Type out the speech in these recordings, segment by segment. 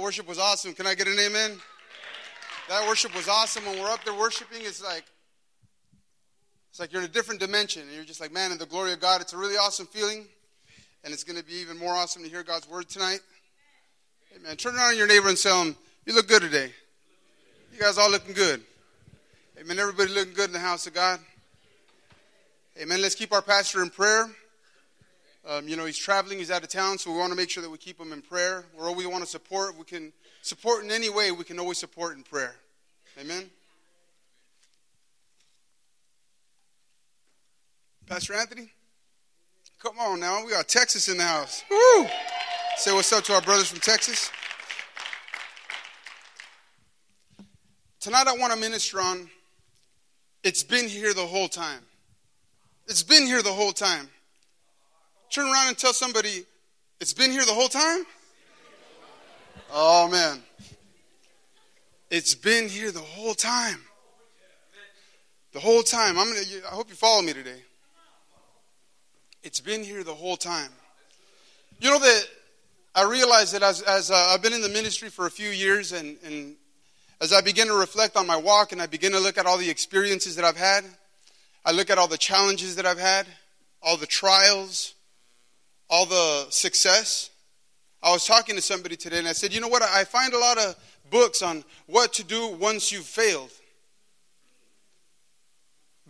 That worship was awesome. Can I get an amen? That worship was awesome. When we're up there worshiping, it's like it's like you're in a different dimension, and you're just like, man, in the glory of God. It's a really awesome feeling, and it's going to be even more awesome to hear God's word tonight. Amen. Turn around your neighbor and tell him, "You look good today. You guys all looking good." Amen. Everybody looking good in the house of God. Amen. Let's keep our pastor in prayer. Um, you know, he's traveling, he's out of town, so we want to make sure that we keep him in prayer. We want to support, we can support in any way, we can always support in prayer. Amen. Pastor Anthony? Come on now, we got Texas in the house. Woo! Say what's up to our brothers from Texas. Tonight I want to minister on it's been here the whole time. It's been here the whole time. Turn around and tell somebody, it's been here the whole time? Oh, man. It's been here the whole time. The whole time. I'm gonna, I hope you follow me today. It's been here the whole time. You know that I realize that as, as uh, I've been in the ministry for a few years, and, and as I begin to reflect on my walk and I begin to look at all the experiences that I've had, I look at all the challenges that I've had, all the trials, all the success. I was talking to somebody today and I said, you know what? I find a lot of books on what to do once you've failed.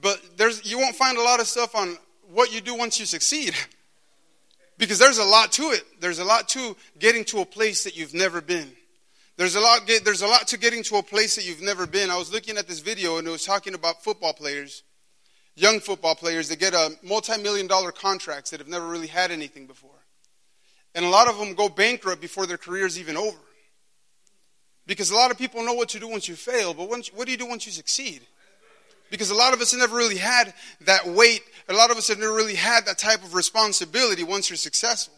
But there's, you won't find a lot of stuff on what you do once you succeed. because there's a lot to it. There's a lot to getting to a place that you've never been. There's a lot, there's a lot to getting to a place that you've never been. I was looking at this video and it was talking about football players young football players that get a multi-million dollar contracts that have never really had anything before. And a lot of them go bankrupt before their career is even over. Because a lot of people know what to do once you fail, but once, what do you do once you succeed? Because a lot of us have never really had that weight. A lot of us have never really had that type of responsibility once you're successful.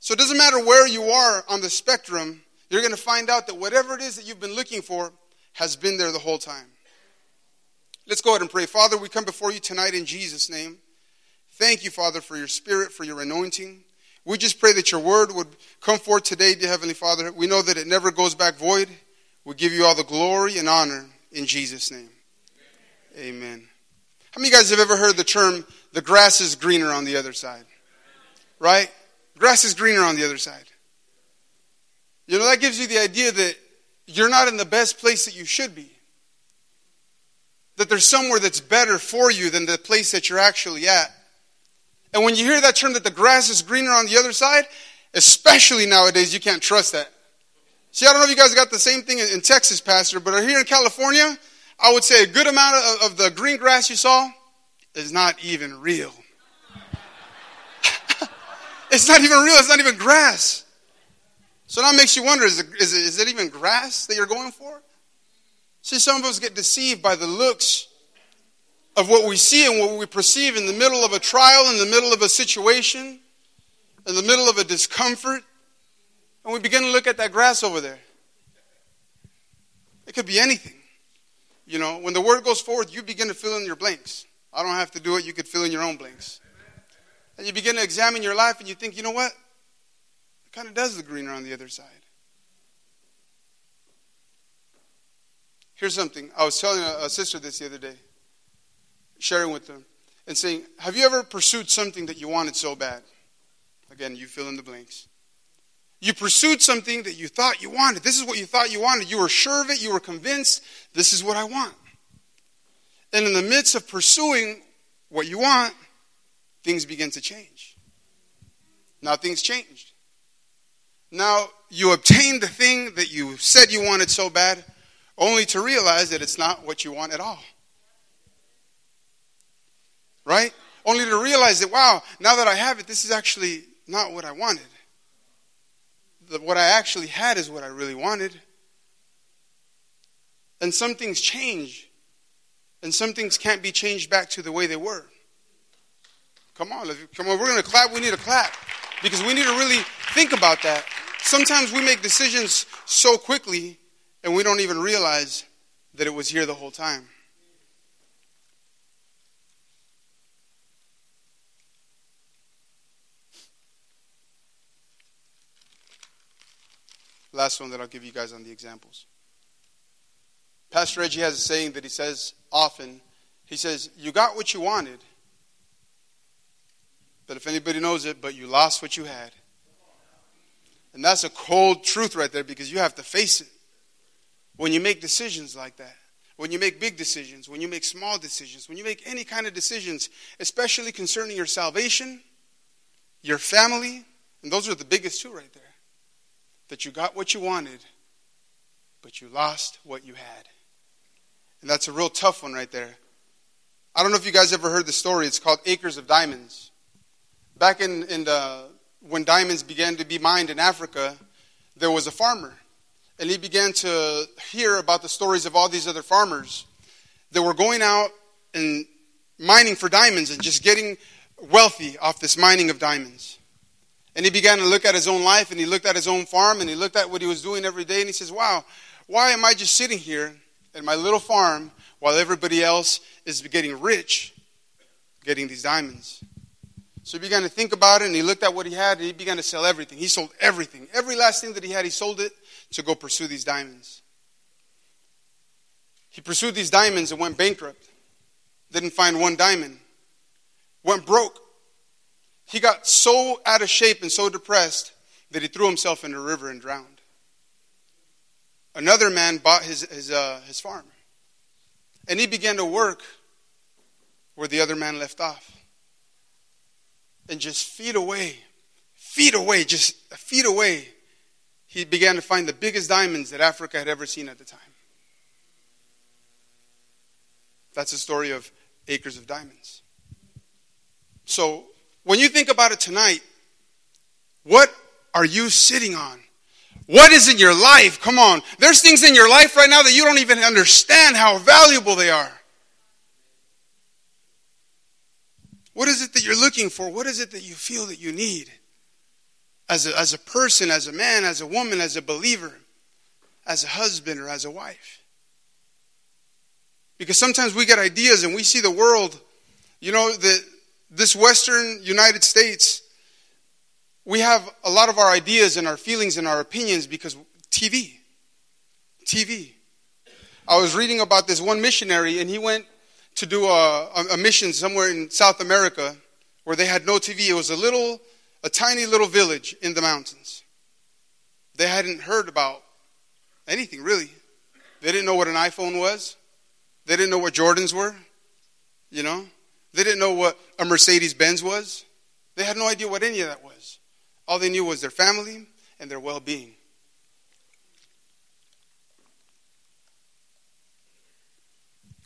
So it doesn't matter where you are on the spectrum, you're going to find out that whatever it is that you've been looking for has been there the whole time. Let's go ahead and pray. Father, we come before you tonight in Jesus' name. Thank you, Father, for your spirit, for your anointing. We just pray that your word would come forth today, dear Heavenly Father. We know that it never goes back void. We give you all the glory and honor in Jesus' name. Amen. How many of you guys have ever heard the term, the grass is greener on the other side? Right? Grass is greener on the other side. You know, that gives you the idea that you're not in the best place that you should be that there's somewhere that's better for you than the place that you're actually at. And when you hear that term that the grass is greener on the other side, especially nowadays, you can't trust that. See, I don't know if you guys got the same thing in Texas, Pastor, but here in California, I would say a good amount of, of the green grass you saw is not even real. it's not even real, it's not even grass. So that makes you wonder is it, is, it, is it even grass that you're going for? See, some of us get deceived by the looks of what we see and what we perceive in the middle of a trial, in the middle of a situation, in the middle of a discomfort. And we begin to look at that grass over there. It could be anything. You know, when the word goes forward, you begin to fill in your blanks. I don't have to do it, you could fill in your own blanks. And you begin to examine your life and you think, you know what? It kind of does look greener on the other side. Here's something. I was telling a, a sister this the other day, sharing with them, and saying, Have you ever pursued something that you wanted so bad? Again, you fill in the blanks. You pursued something that you thought you wanted. This is what you thought you wanted. You were sure of it. You were convinced, this is what I want. And in the midst of pursuing what you want, things begin to change. Now things changed. Now you obtained the thing that you said you wanted so bad, only to realize that it's not what you want at all. Right? Only to realize that, wow, now that I have it, this is actually not what I wanted. The, what I actually had is what I really wanted. And some things change, and some things can't be changed back to the way they were. Come on, come on, we're going to clap. We need to clap because we need to really think about that. Sometimes we make decisions so quickly and we don't even realize that it was here the whole time. Last one that I'll give you guys on the examples. Pastor Reggie has a saying that he says often. He says, You got what you wanted, but if anybody knows it, but you lost what you had. And that's a cold truth right there because you have to face it when you make decisions like that. When you make big decisions, when you make small decisions, when you make any kind of decisions, especially concerning your salvation, your family, and those are the biggest two right there. That you got what you wanted, but you lost what you had. And that's a real tough one right there. I don't know if you guys ever heard the story. It's called Acres of Diamonds. Back in, in the, when diamonds began to be mined in Africa, there was a farmer. And he began to hear about the stories of all these other farmers that were going out and mining for diamonds and just getting wealthy off this mining of diamonds. And he began to look at his own life and he looked at his own farm and he looked at what he was doing every day and he says, Wow, why am I just sitting here at my little farm while everybody else is getting rich getting these diamonds? So he began to think about it and he looked at what he had and he began to sell everything. He sold everything. Every last thing that he had, he sold it to go pursue these diamonds. He pursued these diamonds and went bankrupt. Didn't find one diamond. Went broke. He got so out of shape and so depressed that he threw himself in a river and drowned. Another man bought his, his, uh, his farm. And he began to work where the other man left off. And just feet away, feet away, just feet away, he began to find the biggest diamonds that Africa had ever seen at the time. That's the story of acres of diamonds. So, when you think about it tonight, what are you sitting on? What is in your life? Come on. There's things in your life right now that you don't even understand how valuable they are. What is it that you're looking for? What is it that you feel that you need? As a, as a person, as a man, as a woman, as a believer, as a husband, or as a wife. Because sometimes we get ideas and we see the world, you know, that this Western United States, we have a lot of our ideas and our feelings and our opinions because TV. TV. I was reading about this one missionary, and he went to do a, a, mission somewhere in South America where they had no TV. It was a little, a tiny little village in the mountains. They hadn't heard about anything really. They didn't know what an iPhone was. They didn't know what Jordans were. You know, they didn't know what a Mercedes Benz was. They had no idea what any of that was. All they knew was their family and their well being.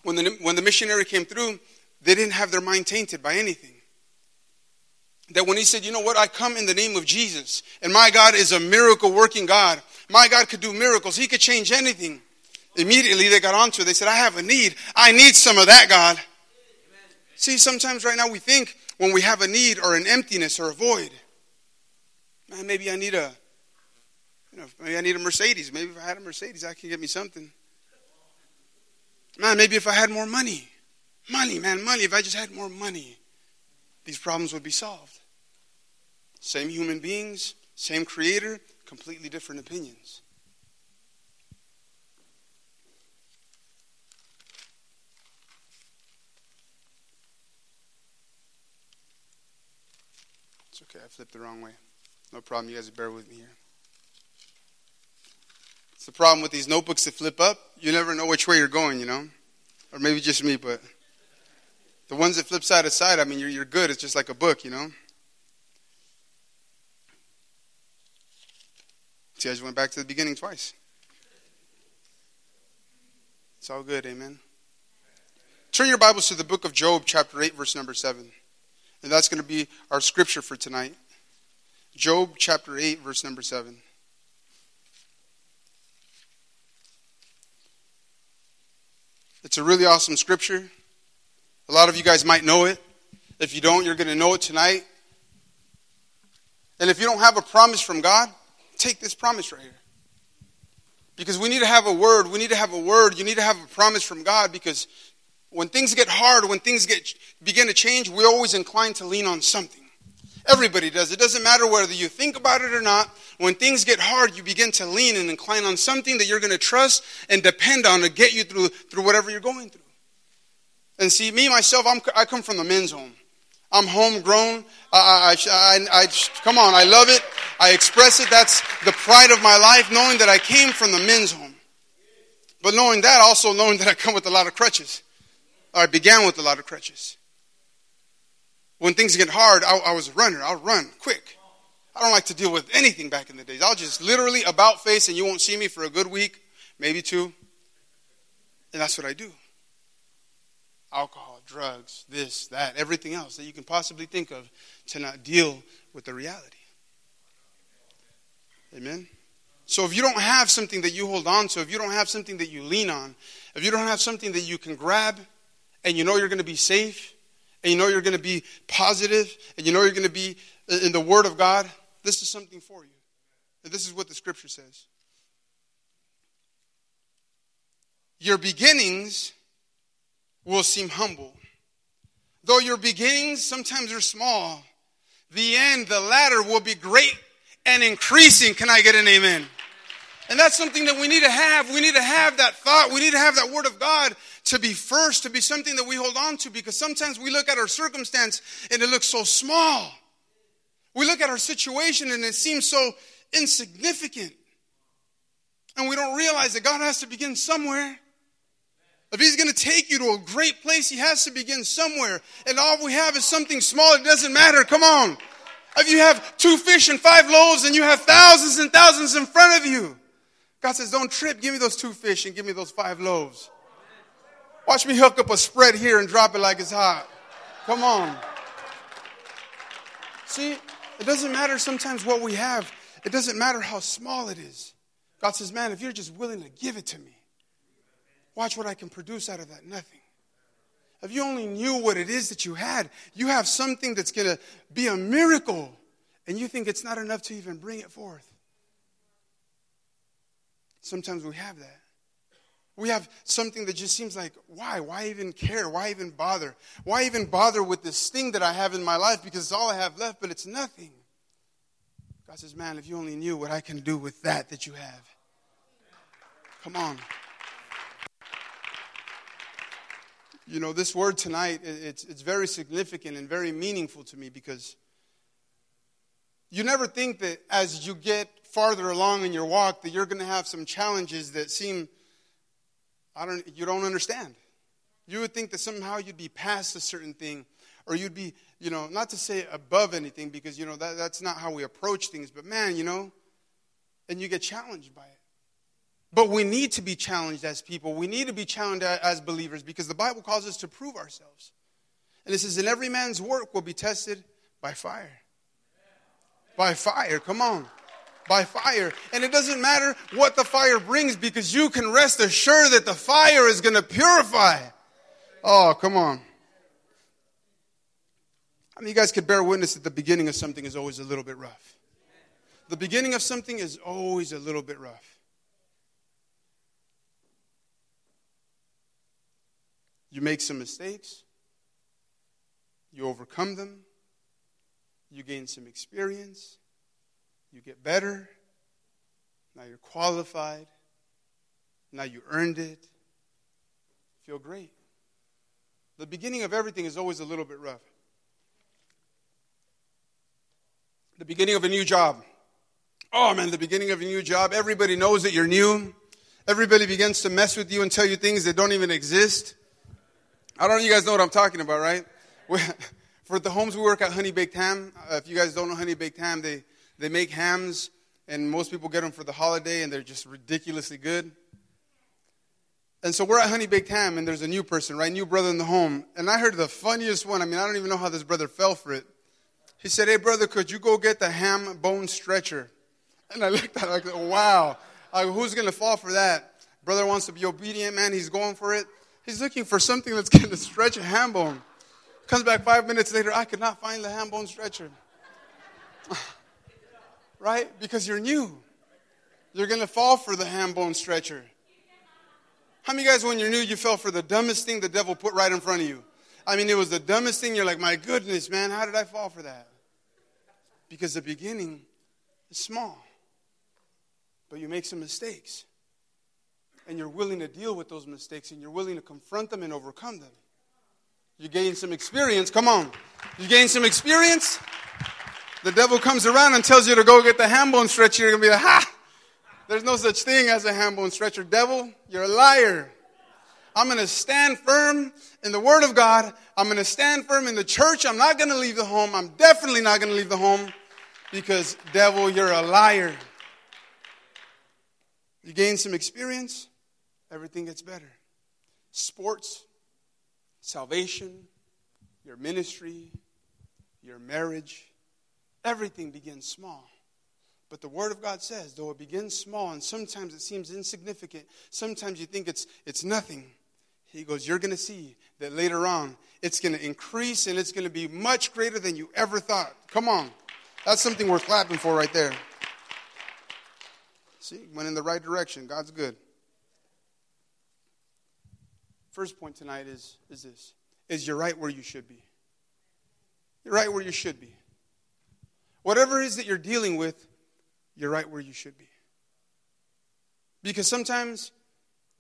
When the, when the missionary came through, they didn't have their mind tainted by anything. That when he said, You know what, I come in the name of Jesus, and my God is a miracle working God. My God could do miracles, He could change anything. Immediately they got onto it. They said, I have a need. I need some of that, God. See, sometimes right now we think when we have a need or an emptiness or a void, man, maybe I need a, you know, maybe I need a Mercedes. Maybe if I had a Mercedes, I could get me something. Man, maybe if I had more money, money, man, money. If I just had more money, these problems would be solved. Same human beings, same creator, completely different opinions. It's okay, I flipped the wrong way. No problem, you guys bear with me here. It's the problem with these notebooks that flip up. You never know which way you're going, you know? Or maybe just me, but the ones that flip side to side, I mean, you're, you're good. It's just like a book, you know? See, I just went back to the beginning twice. It's all good, amen. Turn your Bibles to the book of Job, chapter 8, verse number 7. And that's going to be our scripture for tonight. Job chapter 8, verse number 7. It's a really awesome scripture. A lot of you guys might know it. If you don't, you're going to know it tonight. And if you don't have a promise from God, take this promise right here. Because we need to have a word. We need to have a word. You need to have a promise from God because when things get hard, when things get begin to change, we're always inclined to lean on something. Everybody does. It doesn't matter whether you think about it or not. When things get hard, you begin to lean and incline on something that you're going to trust and depend on to get you through, through whatever you're going through. And see, me, myself, I'm, I come from the men's home. I'm homegrown. I, I, I, I, come on, I love it. I express it. That's the pride of my life, knowing that I came from the men's home. But knowing that, also knowing that I come with a lot of crutches. I began with a lot of crutches. When things get hard, I, I was a runner. I'll run quick. I don't like to deal with anything back in the days. I'll just literally about face and you won't see me for a good week, maybe two. And that's what I do. Alcohol, drugs, this, that, everything else that you can possibly think of to not deal with the reality. Amen? So if you don't have something that you hold on to, if you don't have something that you lean on, if you don't have something that you can grab and you know you're going to be safe and you know you're going to be positive and you know you're going to be in the Word of God, this is something for you. And this is what the scripture says. Your beginnings will seem humble. Though your beginnings sometimes are small, the end, the latter will be great and increasing. Can I get an amen? And that's something that we need to have. We need to have that thought. We need to have that word of God to be first, to be something that we hold on to because sometimes we look at our circumstance and it looks so small. We look at our situation and it seems so insignificant. And we don't realize that God has to begin somewhere. If He's going to take you to a great place, He has to begin somewhere. And all we have is something small. It doesn't matter. Come on. If you have two fish and five loaves and you have thousands and thousands in front of you, God says, Don't trip. Give me those two fish and give me those five loaves. Watch me hook up a spread here and drop it like it's hot. Come on. See, it doesn't matter sometimes what we have, it doesn't matter how small it is. God says, Man, if you're just willing to give it to me, watch what I can produce out of that nothing. If you only knew what it is that you had, you have something that's going to be a miracle, and you think it's not enough to even bring it forth. Sometimes we have that. We have something that just seems like, why? Why even care? Why even bother? Why even bother with this thing that I have in my life because it's all I have left, but it's nothing. God says, man, if you only knew what I can do with that that you have. Come on. You know, this word tonight, it's, it's very significant and very meaningful to me because you never think that as you get farther along in your walk that you're going to have some challenges that seem I don't you don't understand. You would think that somehow you'd be past a certain thing or you'd be, you know, not to say above anything because you know that, that's not how we approach things, but man, you know, and you get challenged by it. But we need to be challenged as people. We need to be challenged as believers because the Bible calls us to prove ourselves. And it says, "In every man's work will be tested by fire." By fire, come on by fire. And it doesn't matter what the fire brings because you can rest assured that the fire is going to purify. Oh, come on. I mean, you guys could bear witness that the beginning of something is always a little bit rough. The beginning of something is always a little bit rough. You make some mistakes, you overcome them, you gain some experience, you get better. Now you're qualified. Now you earned it. Feel great. The beginning of everything is always a little bit rough. The beginning of a new job. Oh man, the beginning of a new job. Everybody knows that you're new. Everybody begins to mess with you and tell you things that don't even exist. I don't know, if you guys know what I'm talking about, right? For the homes we work at Honey Baked Ham, uh, if you guys don't know Honey Baked Ham, they, they make hams, and most people get them for the holiday, and they're just ridiculously good. And so we're at Honey Baked Ham, and there's a new person, right? New brother in the home. And I heard the funniest one. I mean, I don't even know how this brother fell for it. He said, Hey, brother, could you go get the ham bone stretcher? And I looked at it like, wow. Like, who's going to fall for that? Brother wants to be obedient, man. He's going for it. He's looking for something that's going to stretch a ham bone. Comes back five minutes later, I could not find the ham bone stretcher right? Because you're new. You're going to fall for the ham bone stretcher. How many guys, when you're new, you fell for the dumbest thing the devil put right in front of you? I mean, it was the dumbest thing. You're like, my goodness, man, how did I fall for that? Because the beginning is small, but you make some mistakes. And you're willing to deal with those mistakes and you're willing to confront them and overcome them. You gain some experience. Come on. You gain some experience. The devil comes around and tells you to go get the ham bone stretcher. You're going to be like, ha! There's no such thing as a ham bone stretcher. Devil, you're a liar. I'm going to stand firm in the Word of God. I'm going to stand firm in the church. I'm not going to leave the home. I'm definitely not going to leave the home because, devil, you're a liar. You gain some experience, everything gets better. Sports, salvation, your ministry, your marriage, everything begins small. But the Word of God says, though it begins small and sometimes it seems insignificant, sometimes you think it's, it's nothing. He goes, You're going to see that later on it's going to increase and it's going to be much greater than you ever thought. Come on. That's something worth clapping for right there. See, went in the right direction. God's good. First point tonight is, is this is you're right where you should be. You're right where you should be. Whatever it is that you're dealing with, you're right where you should be. Because sometimes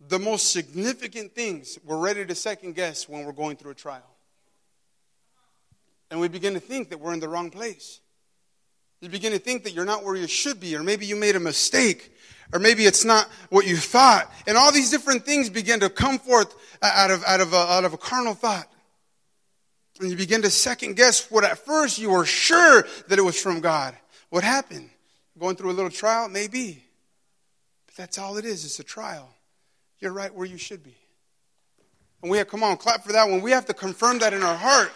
the most significant things we're ready to second guess when we're going through a trial. And we begin to think that we're in the wrong place. You begin to think that you're not where you should be, or maybe you made a mistake, or maybe it's not what you thought. And all these different things begin to come forth out of, out of, a, out of a carnal thought. And you begin to second guess what at first you were sure that it was from God. What happened? Going through a little trial? Maybe. But that's all it is. It's a trial. You're right where you should be. And we have, come on, clap for that one. We have to confirm that in our heart.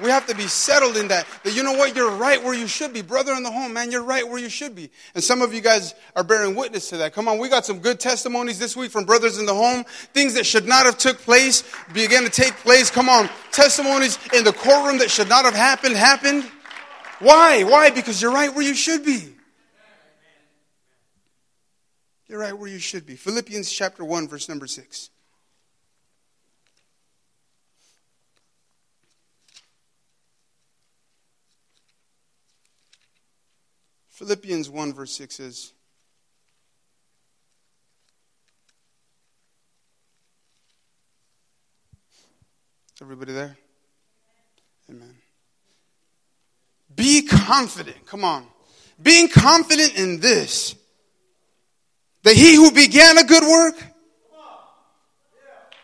We have to be settled in that. That you know what? You're right where you should be. Brother in the home, man, you're right where you should be. And some of you guys are bearing witness to that. Come on, we got some good testimonies this week from brothers in the home. Things that should not have took place began to take place. Come on. Testimonies in the courtroom that should not have happened, happened. Why? Why? Because you're right where you should be. You're right where you should be. Philippians chapter 1, verse number 6. Philippians 1, verse 6 says, Everybody there? Amen. Be confident. Come on. Being confident in this that he who began a good work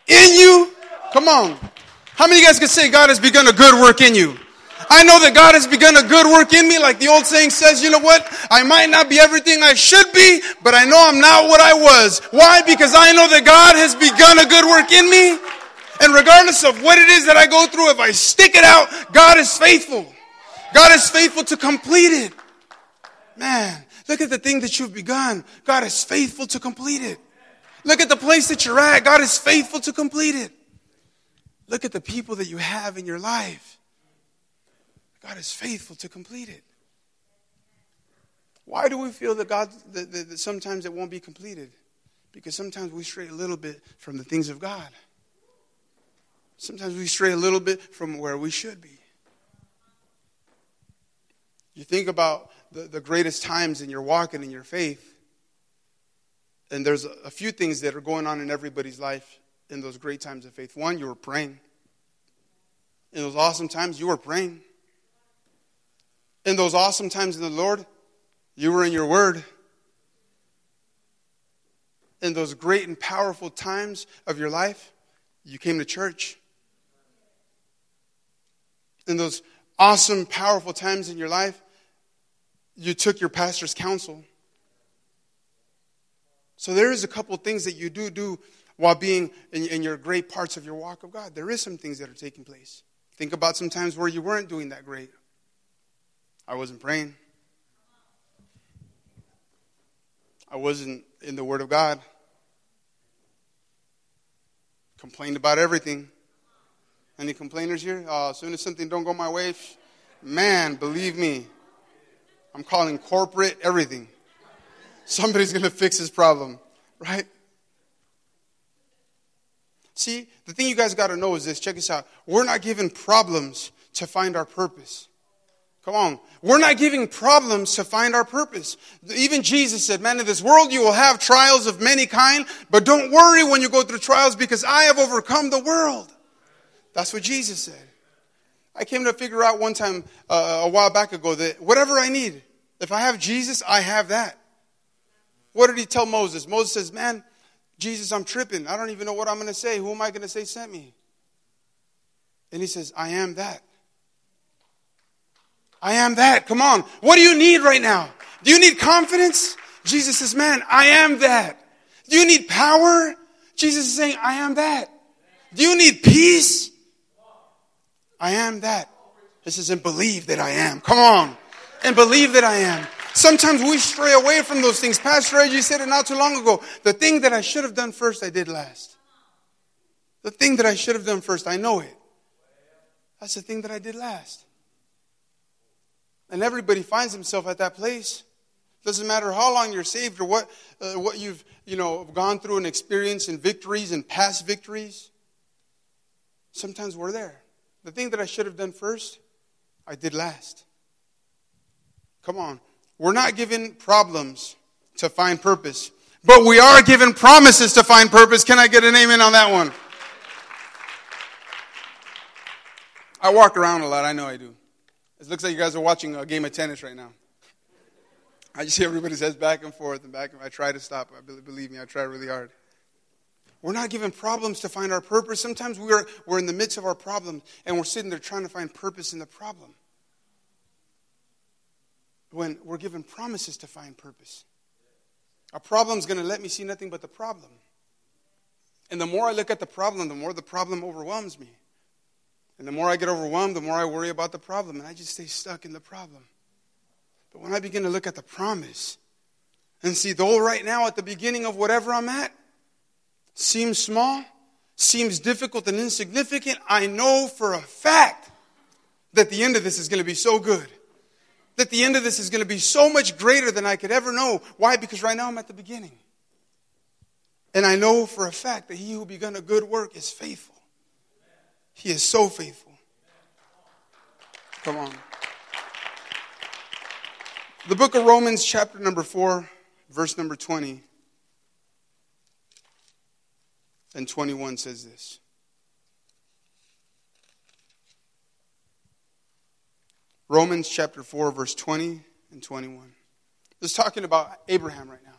in you, come on. How many of you guys can say God has begun a good work in you? I know that God has begun a good work in me. Like the old saying says, you know what? I might not be everything I should be, but I know I'm not what I was. Why? Because I know that God has begun a good work in me. And regardless of what it is that I go through, if I stick it out, God is faithful. God is faithful to complete it. Man, Look at the thing that you've begun. God is faithful to complete it. Look at the place that you're at. God is faithful to complete it. Look at the people that you have in your life. God is faithful to complete it. Why do we feel that God that, that, that sometimes it won't be completed? Because sometimes we stray a little bit from the things of God. Sometimes we stray a little bit from where we should be. You think about the, the greatest times in your walk and in your faith. And there's a, a few things that are going on in everybody's life in those great times of faith. One, you were praying. In those awesome times, you were praying. In those awesome times in the Lord, you were in your word. In those great and powerful times of your life, you came to church. In those awesome, powerful times in your life, you took your pastor's counsel. So there is a couple things that you do do while being in, in, your great parts of your walk of God. There is some things that are taking place. Think about some times where you weren't doing that great. I wasn't praying. I wasn't in the Word of God. Complained about everything. Any complainers here? Uh, as soon as something don't go my way, man, believe me, I'm calling corporate everything. Somebody's going to fix this problem, right? See, the thing you guys got to know is this check this out. We're not given problems to find our purpose. Come on. We're not giving problems to find our purpose. Even Jesus said, man, in this world you will have trials of many kind, but don't worry when you go through trials because I have overcome the world. That's what Jesus said. I came to figure out one time uh, a while back ago that whatever I need, if I have Jesus, I have that. What did he tell Moses? Moses says, man, Jesus, I'm tripping. I don't even know what I'm going to say. Who am I going to say sent me? And he says, I am that. I am that. Come on. What do you need right now? Do you need confidence? Jesus says, Man, I am that. Do you need power? Jesus is saying, I am that. Do you need peace? I am that. This is and believe that I am. Come on. And believe that I am. Sometimes we stray away from those things. Pastor Reggie said it not too long ago. The thing that I should have done first, I did last. The thing that I should have done first, I know it. That's the thing that I did last. And everybody finds himself at that place. Doesn't matter how long you're saved or what, uh, what you've you know, gone through and experienced and victories and past victories. Sometimes we're there. The thing that I should have done first, I did last. Come on. We're not given problems to find purpose, but we are given promises to find purpose. Can I get an amen on that one? I walk around a lot. I know I do. It looks like you guys are watching a game of tennis right now. I just see everybody's heads back and forth and back. And I try to stop. I believe me, I try really hard. We're not given problems to find our purpose. Sometimes we're, we're in the midst of our problem and we're sitting there trying to find purpose in the problem. When we're given promises to find purpose. A problem's going to let me see nothing but the problem. And the more I look at the problem, the more the problem overwhelms me. And the more I get overwhelmed, the more I worry about the problem, and I just stay stuck in the problem. But when I begin to look at the promise and see, though right now at the beginning of whatever I'm at seems small, seems difficult and insignificant, I know for a fact that the end of this is going to be so good. That the end of this is going to be so much greater than I could ever know. Why? Because right now I'm at the beginning. And I know for a fact that he who begun a good work is faithful. He is so faithful. Come on. The book of Romans, chapter number 4, verse number 20 and 21 says this. Romans chapter 4, verse 20 and 21. This is talking about Abraham right now.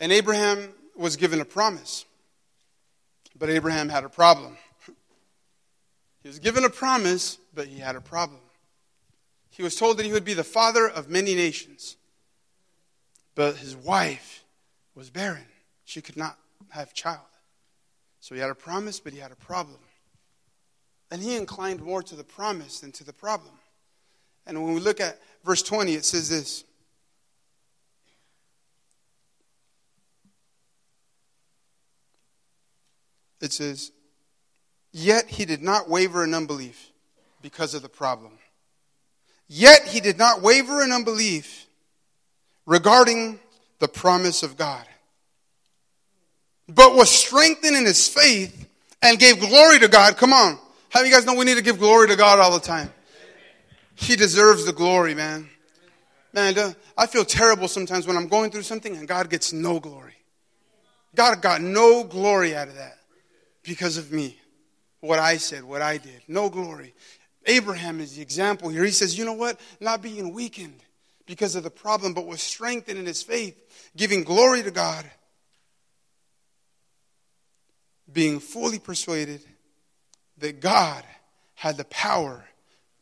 And Abraham was given a promise, but Abraham had a problem. He was given a promise, but he had a problem. He was told that he would be the father of many nations. But his wife was barren. She could not have child. So he had a promise, but he had a problem. And he inclined more to the promise than to the problem. And when we look at verse 20, it says this. It says, Yet he did not waver in unbelief because of the problem. Yet he did not waver in unbelief regarding the promise of God, but was strengthened in his faith and gave glory to God. Come on. How you guys know we need to give glory to God all the time? He deserves the glory, man. Man, I feel terrible sometimes when I'm going through something and God gets no glory. God got no glory out of that because of me what I said, what I did. No glory. Abraham is the example here. He says, you know what? Not being weakened because of the problem, but was strengthened in his faith, giving glory to God, being fully persuaded that God had the power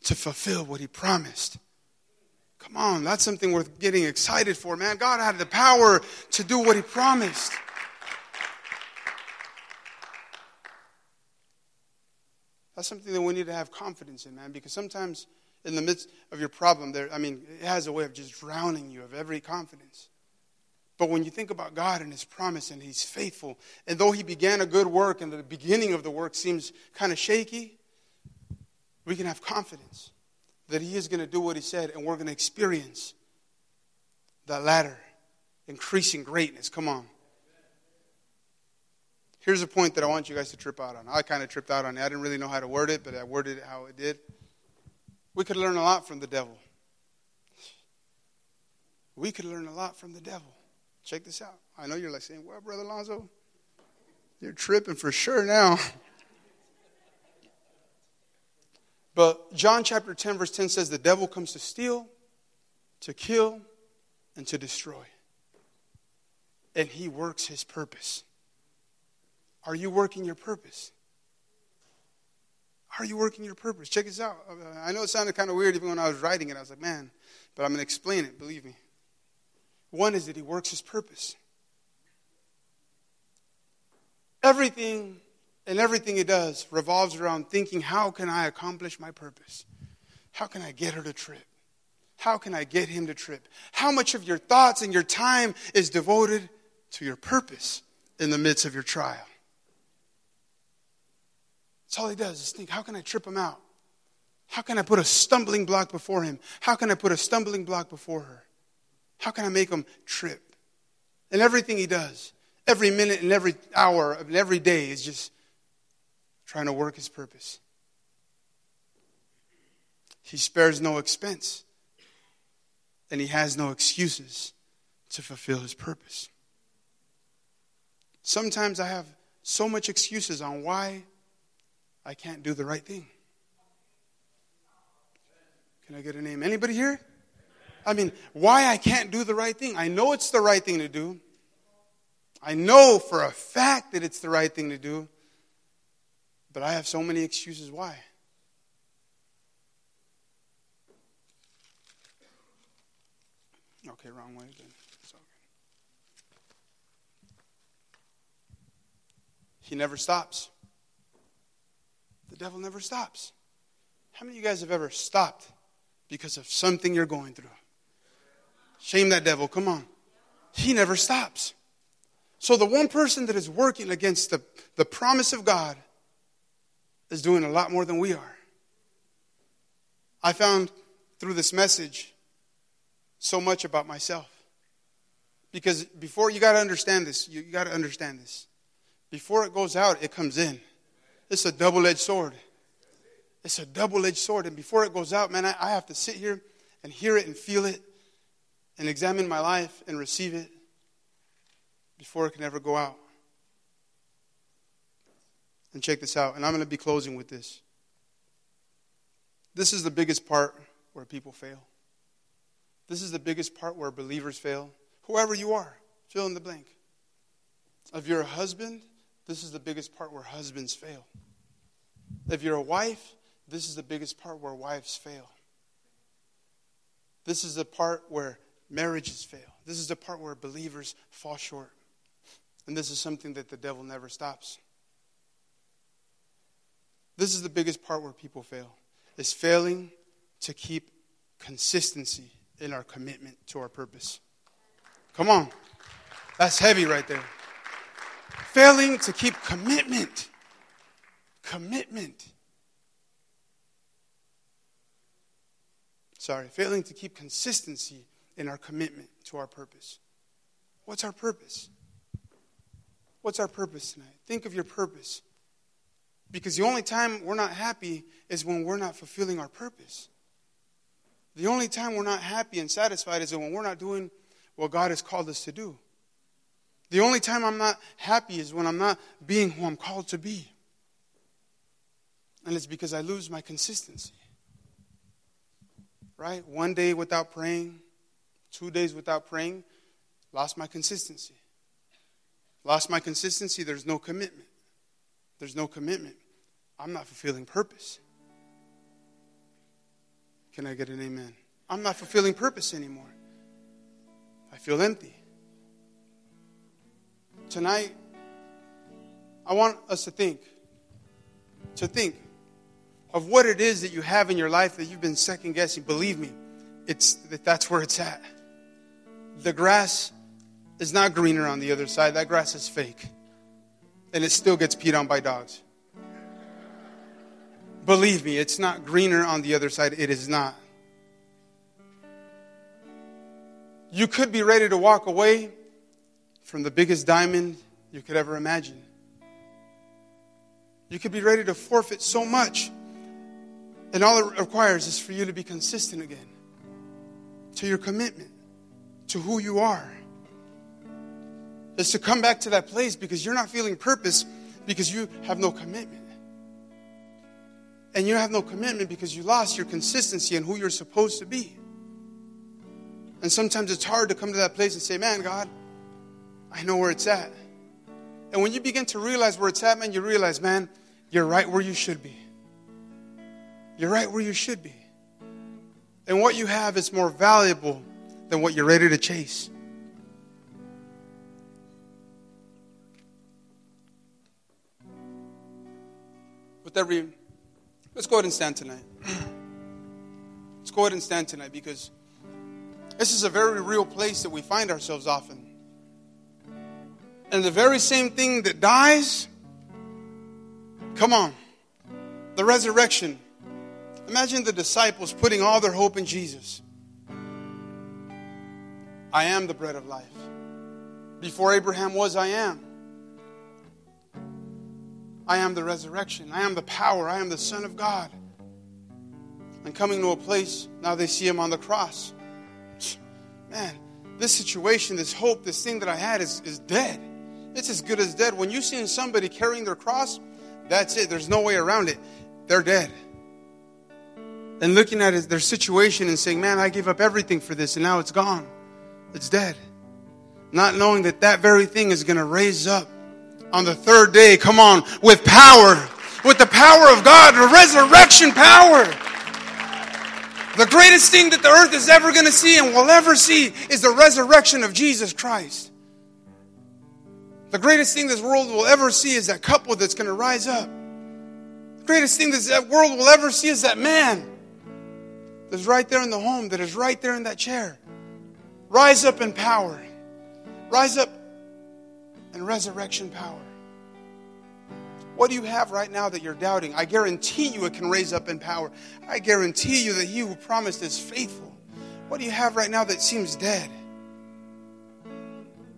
to fulfill what he promised. Come on, that's something worth getting excited for, man. God had the power to do what he promised. That's something that we need to have confidence in, man, because sometimes in the midst of your problem, there, I mean, it has a way of just drowning you of every confidence. But when you think about God and His promise and He's faithful, and though He began a good work and the beginning of the work seems kind of shaky, we can have confidence that He is going to do what He said and we're going to experience that latter increasing greatness. Come on. Here's a point that I want you guys to trip out on. I kind of tripped out on it. I didn't really know how to word it, but I worded it how it did. We could learn a lot from the devil. We could learn a lot from the devil. Check this out. I know you're like saying, Well, Brother Alonzo, you're tripping for sure now. But John chapter 10, verse 10 says, The devil comes to steal, to kill, and to destroy. And he works his purpose. Are you working your purpose? Are you working your purpose? Check this out. Uh, I know it sounded kind of weird even when I was writing it. I was like, man, but I'm going to explain it, believe me. One is that he works his purpose. Everything and everything he does revolves around thinking, how can I accomplish my purpose? How can I get her to trip? How can I get him to trip? How much of your thoughts and your time is devoted to your purpose in the midst of your trial? That's all he does is think, how can I trip him out? How can I put a stumbling block before him? How can I put a stumbling block before her? How can I make him trip? And everything he does, every minute and every hour and every day is just trying to work his purpose. He spares no expense, and he has no excuses to fulfill his purpose. Sometimes I have so much excuses on why I can't do the right thing. Can I get a name? Anybody here? I mean, why I can't do the right thing. I know it's the right thing to do. I know for a fact that it's the right thing to do. But I have so many excuses why. Okay, wrong way then. He never stops. Devil never stops. How many of you guys have ever stopped because of something you're going through? Shame that devil. Come on. He never stops. So the one person that is working against the, the promise of God is doing a lot more than we are. I found through this message so much about myself. Because before, you got to understand this. You, you got to understand this. Before it goes out, it comes in. It's a double edged sword. It's a double edged sword. And before it goes out, man, I, I have to sit here and hear it and feel it and examine my life and receive it before it can ever go out. And check this out, and I'm going to be closing with this. This is the biggest part where people fail. This is the biggest part where believers fail. Whoever you are, fill in the blank. If you're a husband, this is the biggest part where husbands fail. If you're a wife, this is the biggest part where wives fail. This is the part where marriages fail. This is the part where believers fall short. And this is something that the devil never stops. This is the biggest part where people fail. Is failing to keep consistency in our commitment to our purpose. Come on. That's heavy right there. Failing to keep commitment. Commitment. Sorry, failing to keep consistency in our commitment to our purpose. What's our purpose? What's our purpose tonight? Think of your purpose. Because the only time we're not happy is when we're not fulfilling our purpose. The only time we're not happy and satisfied is when we're not doing what God has called us to do. The only time I'm not happy is when I'm not being who I'm called to be. And it's because I lose my consistency. Right? One day without praying, two days without praying, lost my consistency. Lost my consistency, there's no commitment. There's no commitment. I'm not fulfilling purpose. Can I get an amen? I'm not fulfilling purpose anymore. I feel empty. Tonight, I want us to think, to think of what it is that you have in your life that you've been second guessing. Believe me, it's that that's where it's at. The grass is not greener on the other side. That grass is fake. And it still gets peed on by dogs. Believe me, it's not greener on the other side. It is not. You could be ready to walk away from the biggest diamond you could ever imagine. You could be ready to forfeit so much. And all it requires is for you to be consistent again to your commitment, to who you are. Is to come back to that place because you're not feeling purpose because you have no commitment. And you have no commitment because you lost your consistency and who you're supposed to be. And sometimes it's hard to come to that place and say, Man, God, I know where it's at. And when you begin to realize where it's at, man, you realize, man, you're right where you should be. You're right where you should be. And what you have is more valuable than what you're ready to chase. With every, let's go ahead and stand tonight. Let's go ahead and stand tonight because this is a very real place that we find ourselves often. And the very same thing that dies, come on, the resurrection. Imagine the disciples putting all their hope in Jesus. I am the bread of life. Before Abraham was, I am. I am the resurrection. I am the power. I am the Son of God. And coming to a place, now they see him on the cross. Man, this situation, this hope, this thing that I had is, is dead. It's as good as dead. When you see somebody carrying their cross, that's it. There's no way around it. They're dead. And looking at their situation and saying, Man, I gave up everything for this and now it's gone. It's dead. Not knowing that that very thing is going to raise up on the third day. Come on, with power, with the power of God, the resurrection power. The greatest thing that the earth is ever going to see and will ever see is the resurrection of Jesus Christ. The greatest thing this world will ever see is that couple that's going to rise up. The greatest thing that world will ever see is that man that's right there in the home, that is right there in that chair. Rise up in power. Rise up in resurrection power. What do you have right now that you're doubting? I guarantee you it can raise up in power. I guarantee you that he who promised is faithful. What do you have right now that seems dead?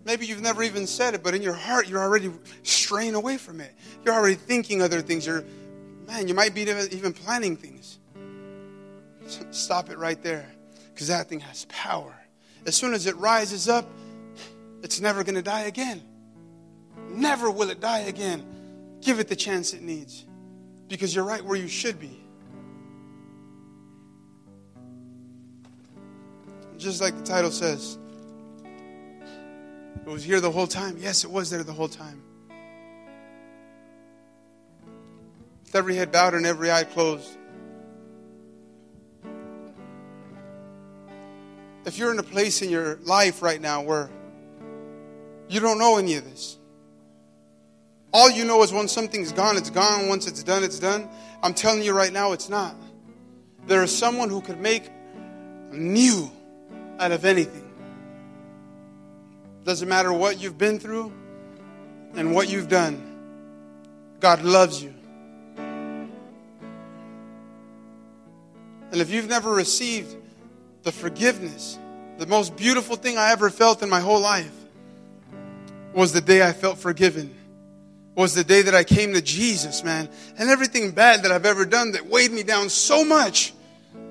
Maybe you've never even said it, but in your heart, you're already straying away from it. You're already thinking other things. You're, man, you might be even planning things. Stop it right there because that thing has power. As soon as it rises up, it's never going to die again. Never will it die again. Give it the chance it needs because you're right where you should be. Just like the title says, it was here the whole time. Yes, it was there the whole time. With every head bowed and every eye closed. If you're in a place in your life right now where you don't know any of this, all you know is when something's gone, it's gone. Once it's done, it's done. I'm telling you right now, it's not. There is someone who could make new out of anything. Doesn't matter what you've been through and what you've done. God loves you. And if you've never received the forgiveness, the most beautiful thing I ever felt in my whole life was the day I felt forgiven. Was the day that I came to Jesus, man. And everything bad that I've ever done that weighed me down so much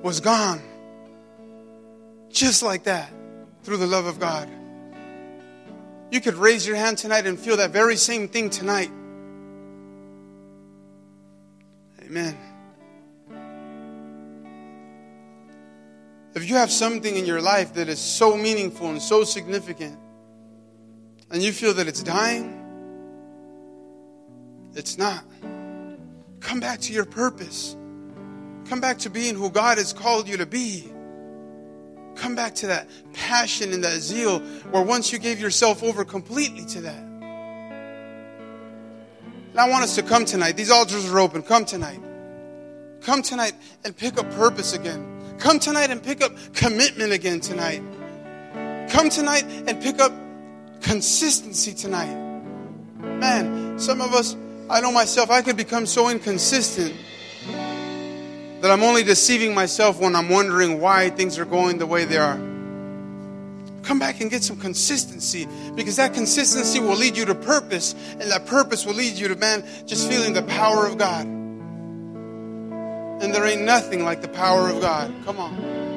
was gone. Just like that, through the love of God. You could raise your hand tonight and feel that very same thing tonight. Amen. If you have something in your life that is so meaningful and so significant, and you feel that it's dying, it's not. Come back to your purpose. Come back to being who God has called you to be. Come back to that passion and that zeal where once you gave yourself over completely to that. And I want us to come tonight. These altars are open. Come tonight. Come tonight and pick up purpose again. Come tonight and pick up commitment again tonight. Come tonight and pick up consistency tonight. Man, some of us, I know myself, I could become so inconsistent that I'm only deceiving myself when I'm wondering why things are going the way they are. Come back and get some consistency because that consistency will lead you to purpose, and that purpose will lead you to, man, just feeling the power of God. And there ain't nothing like the power of God. Come on.